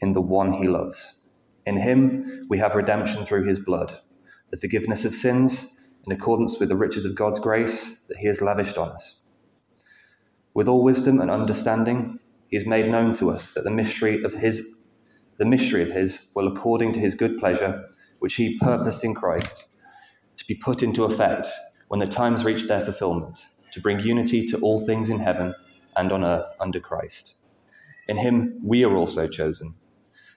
in the one he loves. In him we have redemption through his blood, the forgiveness of sins, in accordance with the riches of God's grace that he has lavished on us. With all wisdom and understanding, he has made known to us that the mystery of his the mystery of his will according to his good pleasure, which he purposed in Christ, to be put into effect when the times reach their fulfillment, to bring unity to all things in heaven and on earth under Christ. In him we are also chosen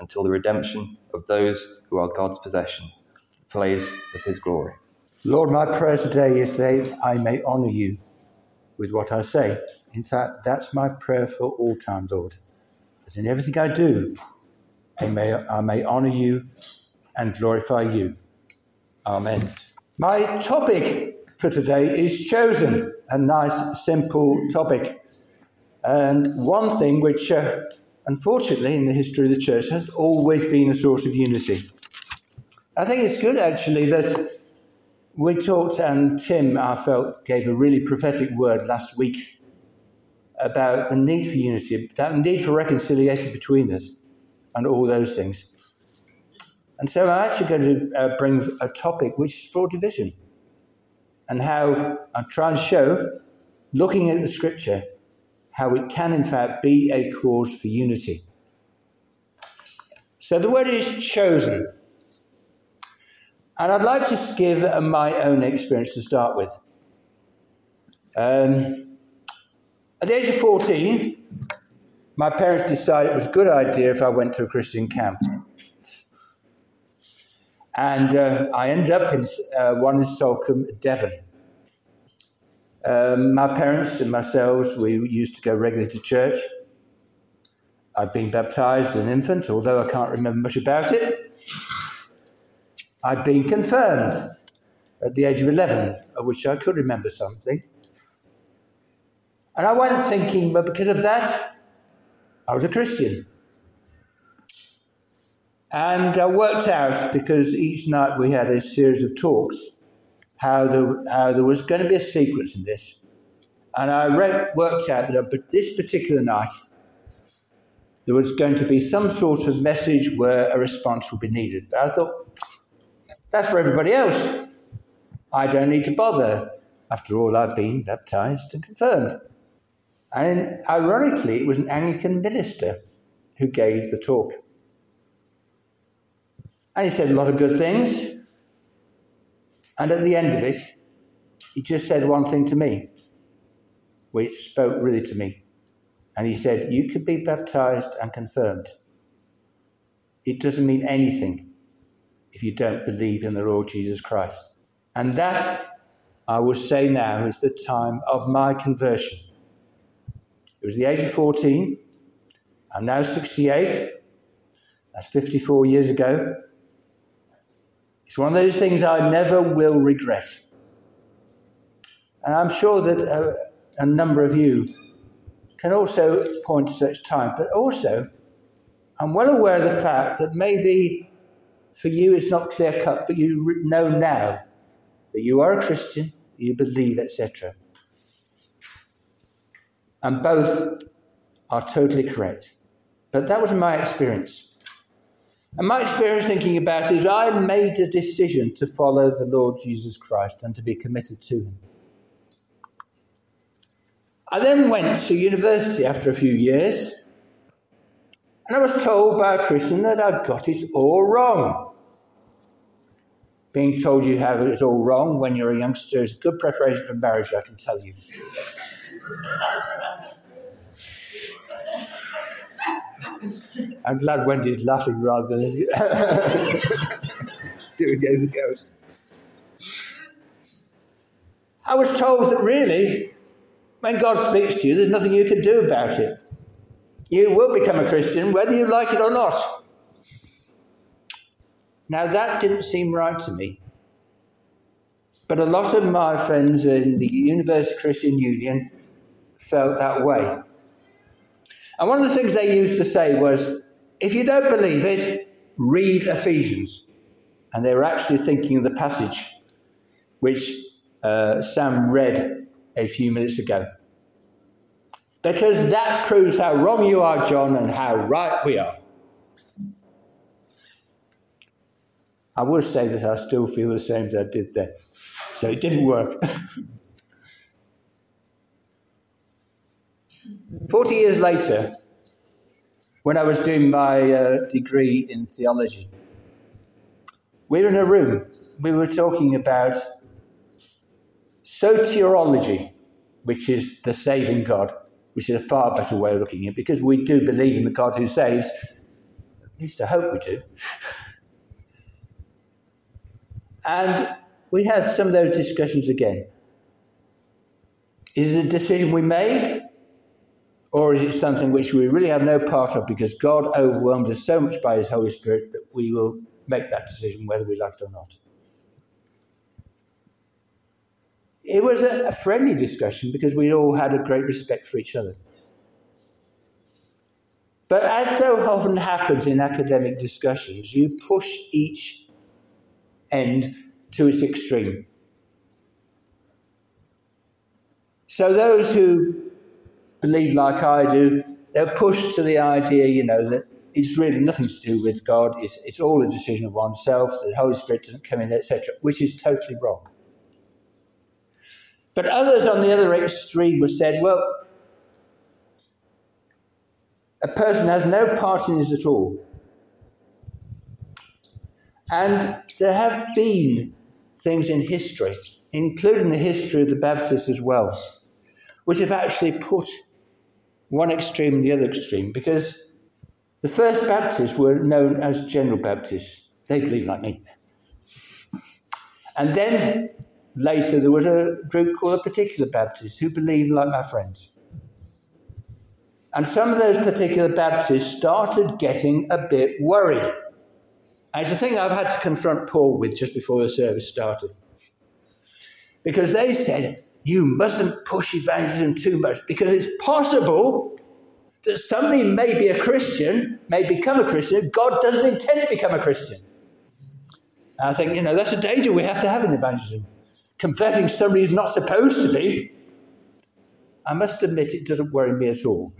until the redemption of those who are God's possession, the praise of his glory. Lord, my prayer today is that I may honour you with what I say. In fact, that's my prayer for all time, Lord. That in everything I do, I may, I may honour you and glorify you. Amen. My topic for today is chosen, a nice, simple topic. And one thing which uh, unfortunately, in the history of the church, has always been a source of unity. I think it's good, actually, that we talked, and Tim, I felt, gave a really prophetic word last week about the need for unity, that need for reconciliation between us, and all those things. And so I'm actually going to uh, bring a topic which is broad division, and how I try and show, looking at the scripture, how it can, in fact, be a cause for unity. So the word is chosen. And I'd like to give my own experience to start with. Um, at the age of 14, my parents decided it was a good idea if I went to a Christian camp. And uh, I ended up in uh, one in Salcombe, Devon. Um, my parents and myself, we used to go regularly to church. I'd been baptized as an infant, although I can't remember much about it. I'd been confirmed at the age of 11, of which I could remember something. And I went thinking, but because of that, I was a Christian. And I worked out, because each night we had a series of talks, how there, how there was going to be a sequence in this. And I re- worked out that this particular night, there was going to be some sort of message where a response would be needed. But I thought, that's for everybody else. I don't need to bother. After all, I've been baptized and confirmed. And ironically, it was an Anglican minister who gave the talk. And he said a lot of good things, and at the end of it, he just said one thing to me, which spoke really to me. And he said, You could be baptized and confirmed. It doesn't mean anything if you don't believe in the Lord Jesus Christ. And that, I will say now, is the time of my conversion. It was the age of 14. I'm now 68. That's 54 years ago. It's one of those things I never will regret. And I'm sure that a, a number of you can also point to such time, but also I'm well aware of the fact that maybe for you it's not clear cut, but you know now that you are a Christian, you believe, etc. And both are totally correct. But that was my experience. And my experience thinking about it is I made a decision to follow the Lord Jesus Christ and to be committed to him. I then went to university after a few years, And I was told by a Christian that I'd got it all wrong. Being told you have it all wrong when you're a youngster is good preparation for marriage, I can tell you. I'm glad Wendy's laughing rather than doing anything else. I was told that really, when God speaks to you, there's nothing you can do about it. You will become a Christian whether you like it or not. Now, that didn't seem right to me. But a lot of my friends in the University Christian Union felt that way. And one of the things they used to say was, if you don't believe it, read Ephesians. And they were actually thinking of the passage which uh, Sam read a few minutes ago. Because that proves how wrong you are, John, and how right we are. I will say that I still feel the same as I did then. So it didn't work. 40 years later, when I was doing my uh, degree in theology, we were in a room. We were talking about soteriology, which is the saving God, which is a far better way of looking at it because we do believe in the God who saves. At least I hope we do. And we had some of those discussions again. Is it a decision we make? Or is it something which we really have no part of because God overwhelms us so much by His Holy Spirit that we will make that decision whether we like it or not? It was a, friendly discussion because we all had a great respect for each other. But as so often happens in academic discussions, you push each end to its extreme. So those who believe like I do, they're pushed to the idea, you know, that it's really nothing to do with God. It's, it's all a decision of oneself. The Holy Spirit doesn't come in, etc., which is totally wrong. But others on the other extreme were said, well, a person has no part in this at all. And there have been things in history, including the history of the Baptists as well, which have actually put one extreme and the other extreme, because the first Baptists were known as General Baptists. They believed like me. And then later there was a group called the Particular Baptists who believed like my friends. And some of those particular Baptists started getting a bit worried. And it's a thing I've had to confront Paul with just before the service started. Because they said, you mustn't push evangelism too much because it's possible that somebody may be a Christian, may become a Christian. God doesn't intend to become a Christian. And I think, you know, that's a danger we have to have in evangelism. Converting somebody who's not supposed to be. I must admit, it doesn't worry me at all.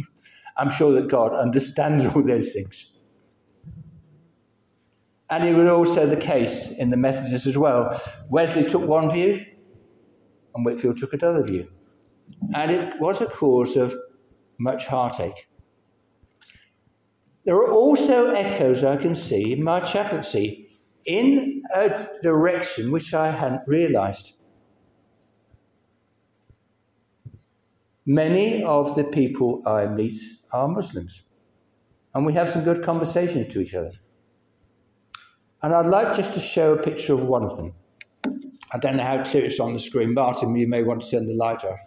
I'm sure that God understands all those things. And it was also the case in the Methodists as well. Wesley took one view, and Whitefield took another view. And it was a cause of much heartache. There are also echoes I can see in my chaplaincy in a direction which I hadn't realized. Many of the people I meet are Muslims, and we have some good conversations to each other. And I'd like just to show a picture of one of them. I don't know how clear it's on the screen. Martin, you may want to turn the light off.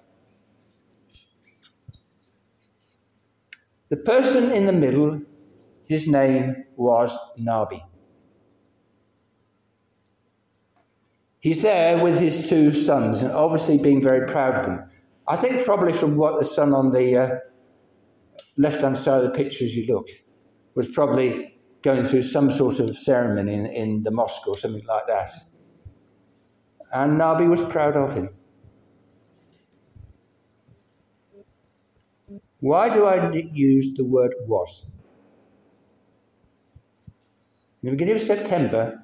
The person in the middle, his name was Nabi. He's there with his two sons, and obviously being very proud of them. I think probably from what the son on the uh, left hand side of the picture as you look was probably going through some sort of ceremony in, in the mosque or something like that and Nabi was proud of him. Why do I use the word was? In the beginning of September,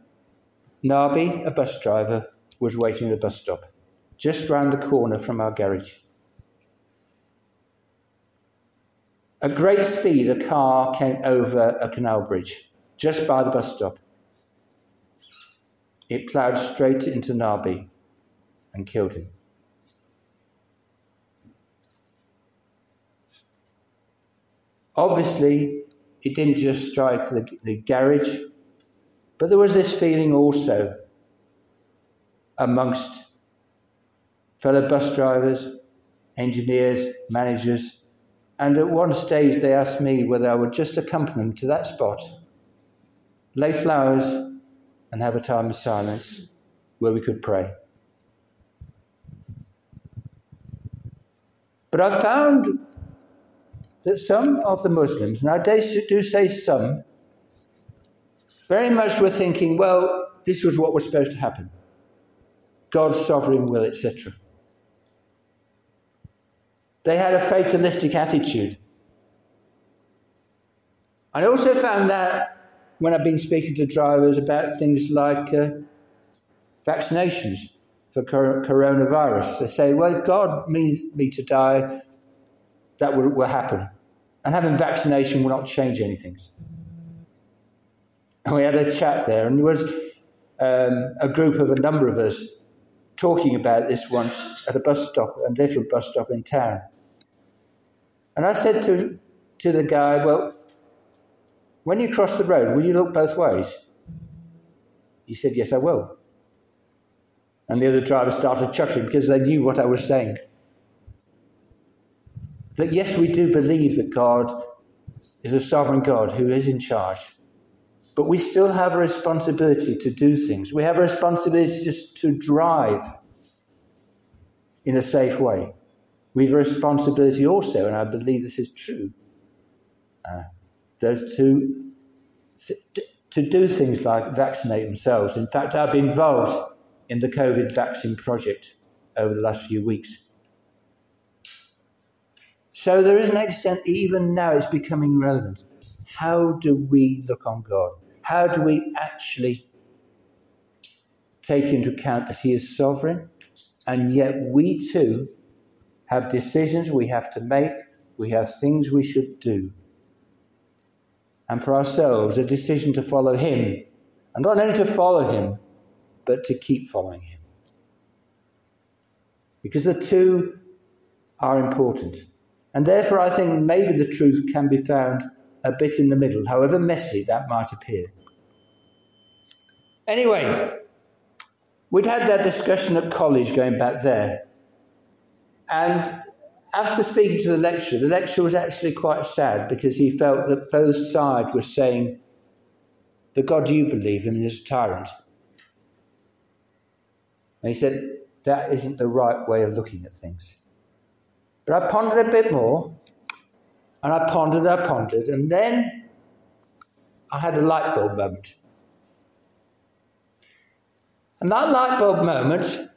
Nabi, a bus driver, was waiting at a bus stop just round the corner from our garage. At great speed, a car came over a canal bridge just by the bus stop. It ploughed straight into Nabi and killed him. Obviously, it didn't just strike the, the garage, but there was this feeling also amongst fellow bus drivers, engineers, managers, and at one stage they asked me whether I would just accompany them to that spot, lay flowers, and have a time of silence where we could pray. But I found that some of the Muslims, and I do say some, very much were thinking, well, this was what was supposed to happen. God's sovereign will, etc. They had a fatalistic attitude. I also found that when I've been speaking to drivers about things like uh, vaccinations for coronavirus, they say, well, if God means me to die, that will, will happen. And having vaccination will not change anything. And we had a chat there, and there was um, a group of a number of us talking about this once at a bus stop, a different bus stop in town. And I said to, to the guy, Well, when you cross the road, will you look both ways? He said, Yes, I will. And the other driver started chuckling because they knew what I was saying. That yes, we do believe that God is a sovereign God who is in charge. But we still have a responsibility to do things. We have a responsibility just to drive in a safe way. We have a responsibility also, and I believe this is true, uh, to, to do things like vaccinate themselves. In fact, I've been involved in the COVID vaccine project over the last few weeks. So there is an extent, even now, it's becoming relevant. How do we look on God? How do we actually take into account that He is sovereign, and yet we too have decisions we have to make, we have things we should do. And for ourselves, a decision to follow Him, and not only to follow Him, but to keep following Him. Because the two are important. And therefore, I think maybe the truth can be found a bit in the middle, however messy that might appear. Anyway, we'd had that discussion at college going back there. And after speaking to the lecturer, the lecturer was actually quite sad because he felt that both sides were saying, The God you believe in is a tyrant. And he said, That isn't the right way of looking at things. But I pondered a bit more, and I pondered, I pondered, and then I had a light bulb moment. And that light bulb moment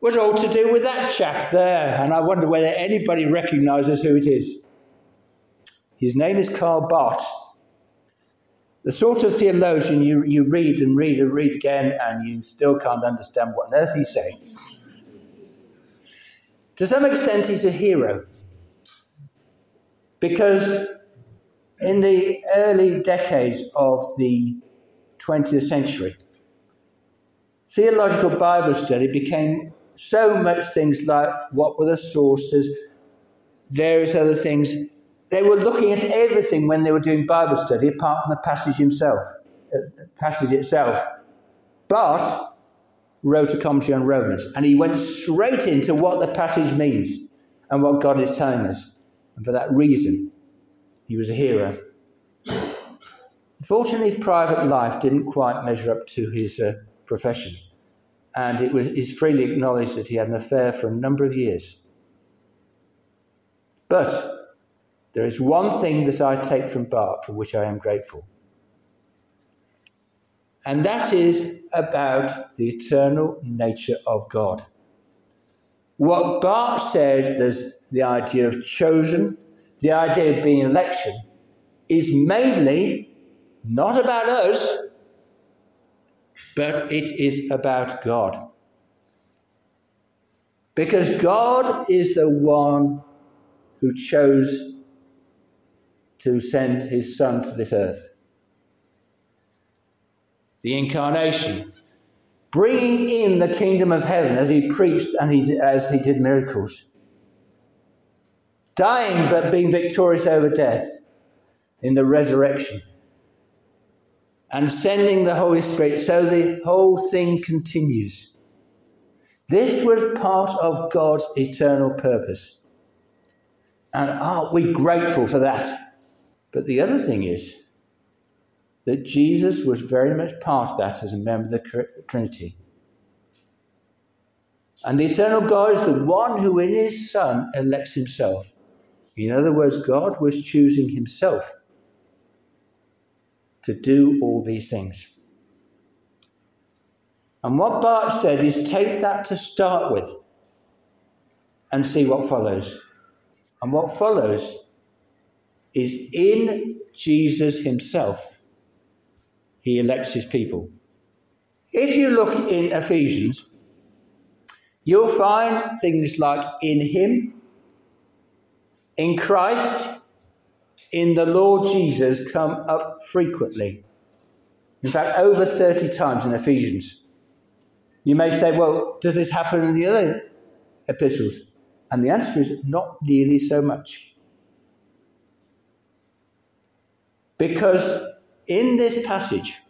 was all to do with that chap there, and I wonder whether anybody recognises who it is. His name is Karl Barth. The sort of theologian you, you read and read and read again, and you still can't understand what on earth he's saying. To some extent, he's a hero. Because in the early decades of the 20th century, theological Bible study became so much things like what were the sources, various other things. They were looking at everything when they were doing Bible study, apart from the passage himself, uh, passage itself. But wrote a commentary on Romans, and he went straight into what the passage means and what God is telling us. And for that reason, he was a hero. Unfortunately, his private life didn't quite measure up to his uh, profession and it was is freely acknowledged that he had an affair for a number of years. But there is one thing that I take from Barth for which I am grateful. And that is about the eternal nature of God. What Barth said, there's the idea of chosen, the idea of being election, is mainly not about us, but it is about God. Because God is the one who chose to send his son to this earth. The incarnation, bringing in the kingdom of heaven as he preached and he, as he did miracles. Dying but being victorious over death in the resurrection. And sending the Holy Spirit so the whole thing continues. This was part of God's eternal purpose. And aren't we grateful for that? But the other thing is that Jesus was very much part of that as a member of the Trinity. And the eternal God is the one who in his Son elects himself. In other words, God was choosing himself to do all these things. And what Barth said is take that to start with and see what follows. And what follows is in Jesus himself, he elects his people. If you look in Ephesians, you'll find things like in him, in Christ, in the Lord Jesus come up frequently. In fact, over 30 times in Ephesians. You may say, well, does this happen in the other epistles? And the answer is not nearly so much. Because in this passage,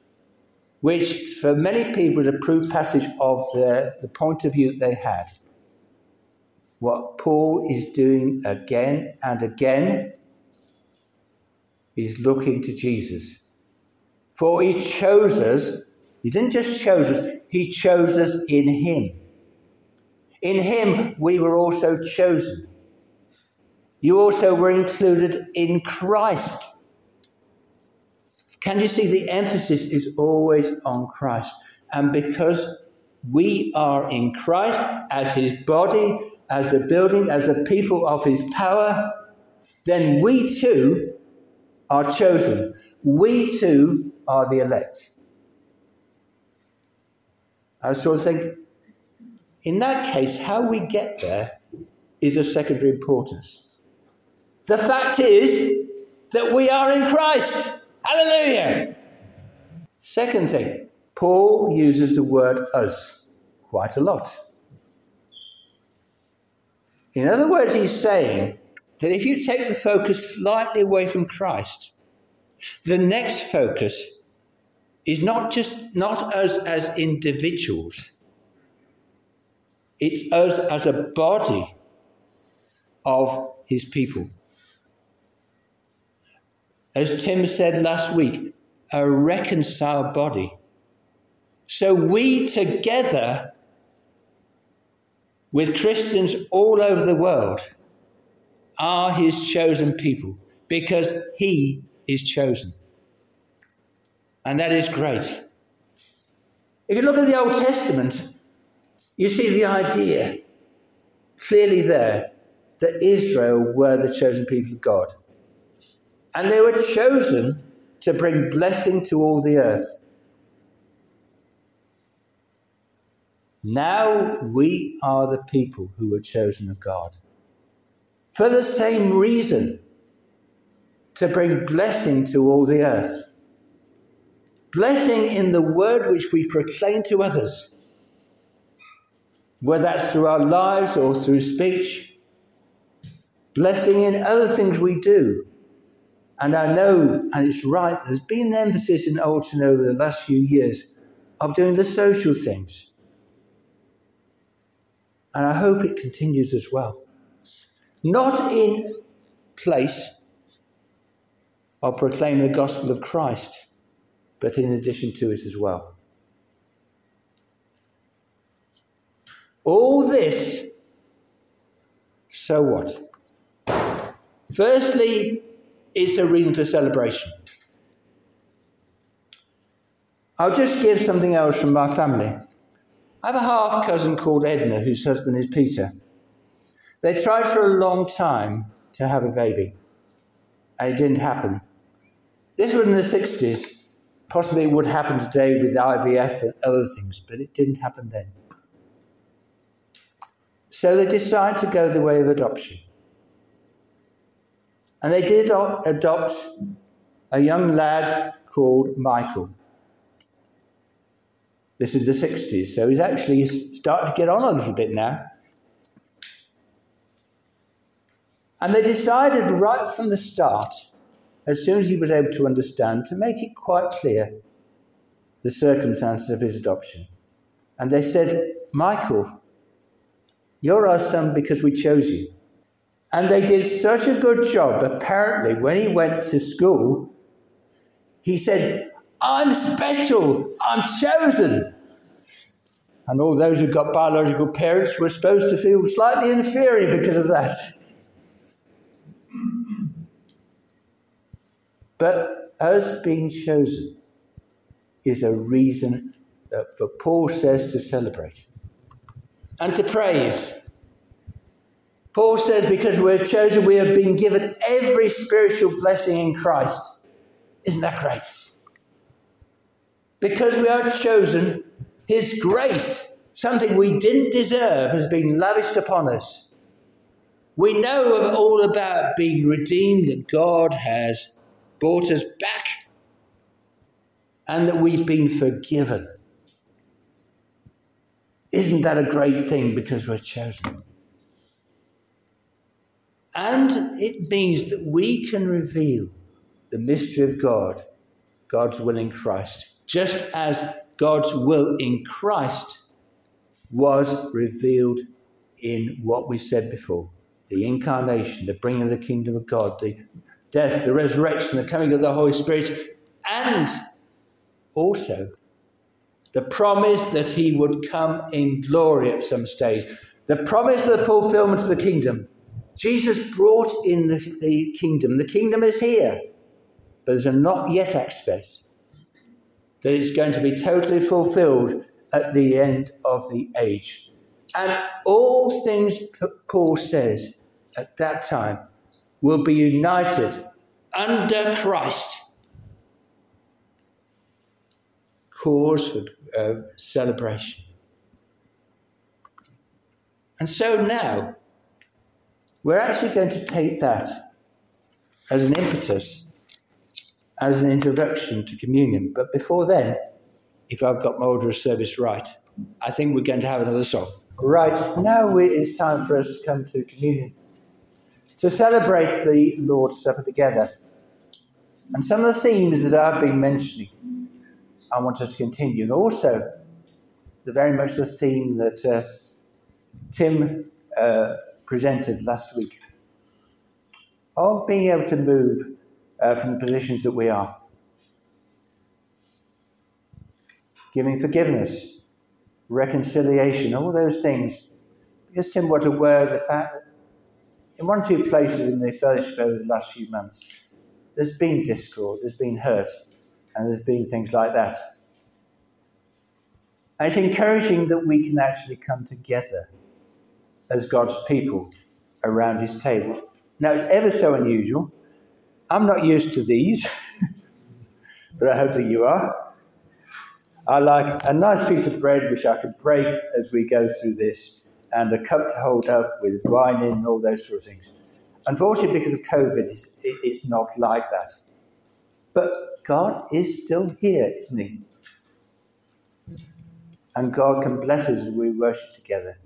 which for many people is a proof passage of the, the point of view they had, what Paul is doing again and again is looking to Jesus. For he chose us, he didn't just chose us, he chose us in him. In him we were also chosen. You also were included in Christ. Can you see the emphasis is always on Christ? And because we are in Christ as his body, as the building, as the people of his power, then we too are chosen. We too are the elect. I sort of think, in that case, how we get there is of secondary importance. The fact is that we are in Christ. Hallelujah. Second thing, Paul uses the word us quite a lot. In other words, he's saying that if you take the focus slightly away from Christ, the next focus is not just not us as individuals, it's us as a body of his people. As Tim said last week, a reconciled body. So we together with Christians all over the world are his chosen people because he is chosen. And that is great. If you look at the Old Testament, you see the idea clearly there that Israel were the chosen people of God. And they were chosen to bring blessing to all the earth. Now we are the people who were chosen of God for the same reason to bring blessing to all the earth. Blessing in the word which we proclaim to others, whether that's through our lives or through speech. Blessing in other things we do. And I know, and it's right, there's been an emphasis in Alton over the last few years of doing the social things. And I hope it continues as well not in place of proclaiming the gospel of Christ, but in addition to it as well. All this, so what? Firstly, it's a reason for celebration. I'll just give something else from my family. I have a half cousin called Edna, whose husband is Peter. They tried for a long time to have a baby, and it didn't happen. This was in the 60s. Possibly it would happen today with IVF and other things, but it didn't happen then. So they decided to go the way of adoption. And they did adopt a young lad called Michael. This is the 60s, so he's actually starting to get on a little bit now. And they decided right from the start, as soon as he was able to understand, to make it quite clear the circumstances of his adoption. And they said, Michael, you're our son because we chose you. And they did such a good job. Apparently, when he went to school, he said, I'm special, I'm chosen. And all those who got biological parents were supposed to feel slightly inferior because of that. But us being chosen is a reason that for Paul says to celebrate and to praise. Paul says, because we're chosen, we have been given every spiritual blessing in Christ. Isn't that great? Because we are chosen, His grace, something we didn't deserve, has been lavished upon us. We know all about being redeemed, that God has brought us back, and that we've been forgiven. Isn't that a great thing because we're chosen? And it means that we can reveal the mystery of God, God's will in Christ, just as God's will in Christ was revealed in what we said before the incarnation, the bringing of the kingdom of God, the death, the resurrection, the coming of the Holy Spirit, and also the promise that he would come in glory at some stage, the promise of the fulfillment of the kingdom. Jesus brought in the, the kingdom. The kingdom is here, but there's a not yet aspect that it's going to be totally fulfilled at the end of the age. And all things Paul says at that time will be united under Christ. Cause for uh, celebration. And so now, we're actually going to take that as an impetus, as an introduction to communion. But before then, if I've got my order of service right, I think we're going to have another song. Right, now it's time for us to come to communion, to celebrate the Lord's Supper together. And some of the themes that I've been mentioning I want us to continue. And also, the very much the theme that uh, Tim uh, presented last week of being able to move uh, from the positions that we are. Giving forgiveness, reconciliation, all those things. Because Tim was aware of the fact that in one or two places in the fellowship over the last few months, there's been discord, there's been hurt, and there's been things like that. And it's encouraging that we can actually come together as God's people around his table. Now, it's ever so unusual. I'm not used to these, but I hope that you are. I like a nice piece of bread which I can break as we go through this, and a cup to hold up with wine in and all those sort of things. Unfortunately, because of COVID, it's, it's not like that. But God is still here, isn't He? And God can bless us as we worship together.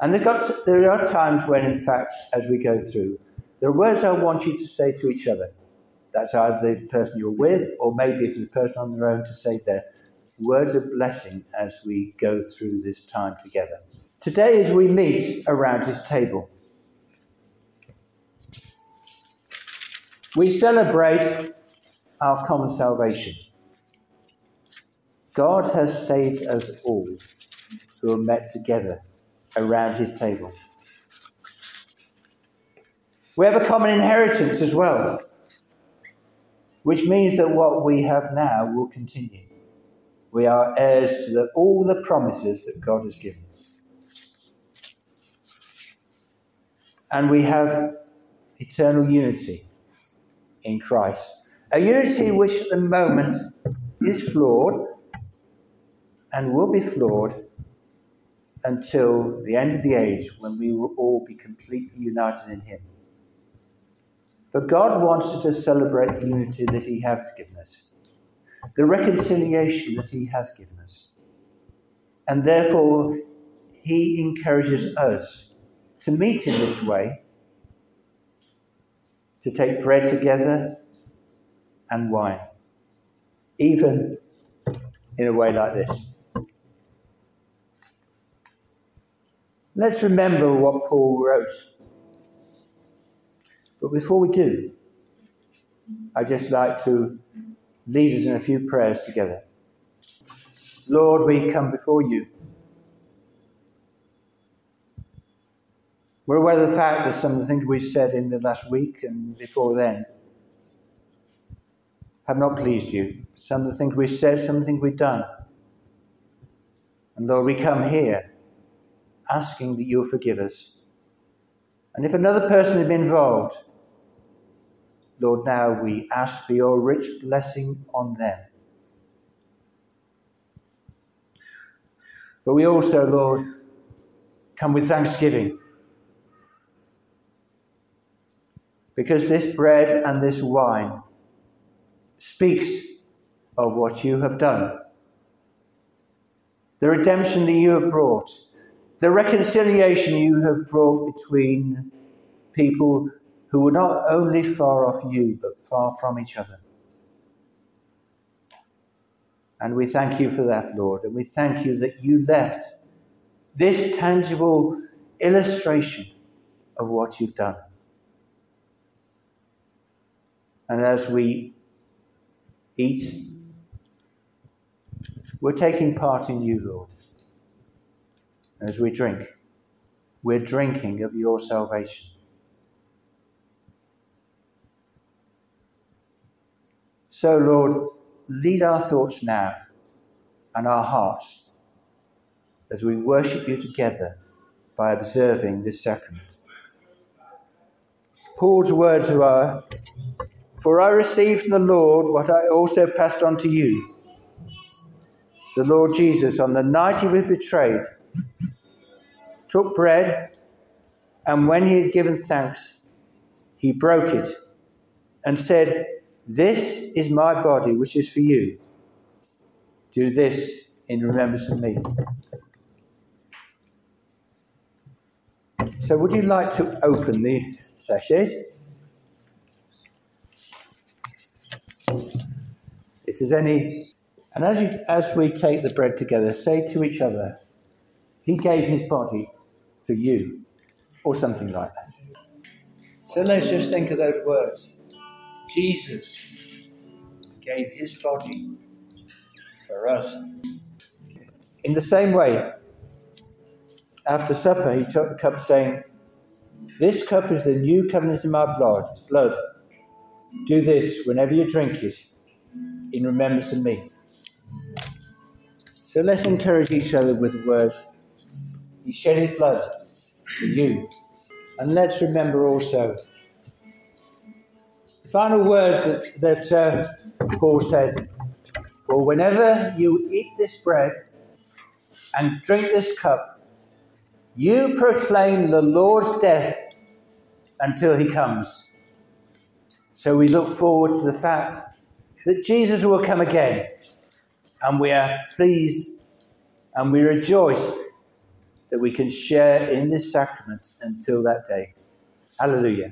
And got, there are times when, in fact, as we go through, there are words I want you to say to each other. That's either the person you're with, or maybe if the person on their own to say their words of blessing as we go through this time together. Today, as we meet around his table, we celebrate our common salvation. God has saved us all who are met together around his table. We have a common inheritance as well, which means that what we have now will continue. We are heirs to the, all the promises that God has given. And we have eternal unity in Christ a unity which at the moment is flawed and will be flawed until the end of the age when we will all be completely united in Him. But God wants us to celebrate the unity that He has given us, the reconciliation that He has given us. And therefore, He encourages us to meet in this way, to take bread together and wine, even in a way like this. Let's remember what Paul wrote. But before we do, I'd just like to lead us in a few prayers together. Lord, we come before you. We're aware of the fact that some of the things we said in the last week and before then have not pleased you. Some of the things we said, some of the things we've done. And Lord, we come here asking that you'll forgive us. And if another person has been involved, Lord, now we ask for your rich blessing on them. But we also, Lord, come with thanksgiving. Because this bread and this wine speaks of what you have done. The redemption that you have brought, the reconciliation you have brought between people who were not only far off you, but far from each other. And we thank you for that, Lord. And we thank you that you left this tangible illustration of what you've done. And as we eat, we're taking part in you, Lord. As we drink, we're drinking of your salvation. So, Lord, lead our thoughts now and our hearts as we worship you together by observing this sacrament. Paul's words are For I received from the Lord what I also passed on to you. The Lord Jesus, on the night he was betrayed, took bread, and when he had given thanks, he broke it and said, this is my body, which is for you. Do this in remembrance of me. So, would you like to open the sachets? If there's any, and as, you, as we take the bread together, say to each other, He gave His body for you, or something like that. So let's just think of those words. Jesus gave his body for us. In the same way, after supper, he took the cup, saying, This cup is the new covenant in my blood. blood. Do this whenever you drink it in remembrance of me. So let's encourage each other with words. He shed his blood for you. And let's remember also the final words that, that uh, Paul said For whenever you eat this bread and drink this cup, you proclaim the Lord's death until he comes. So we look forward to the fact that Jesus will come again, and we are pleased and we rejoice that we can share in this sacrament until that day. Hallelujah.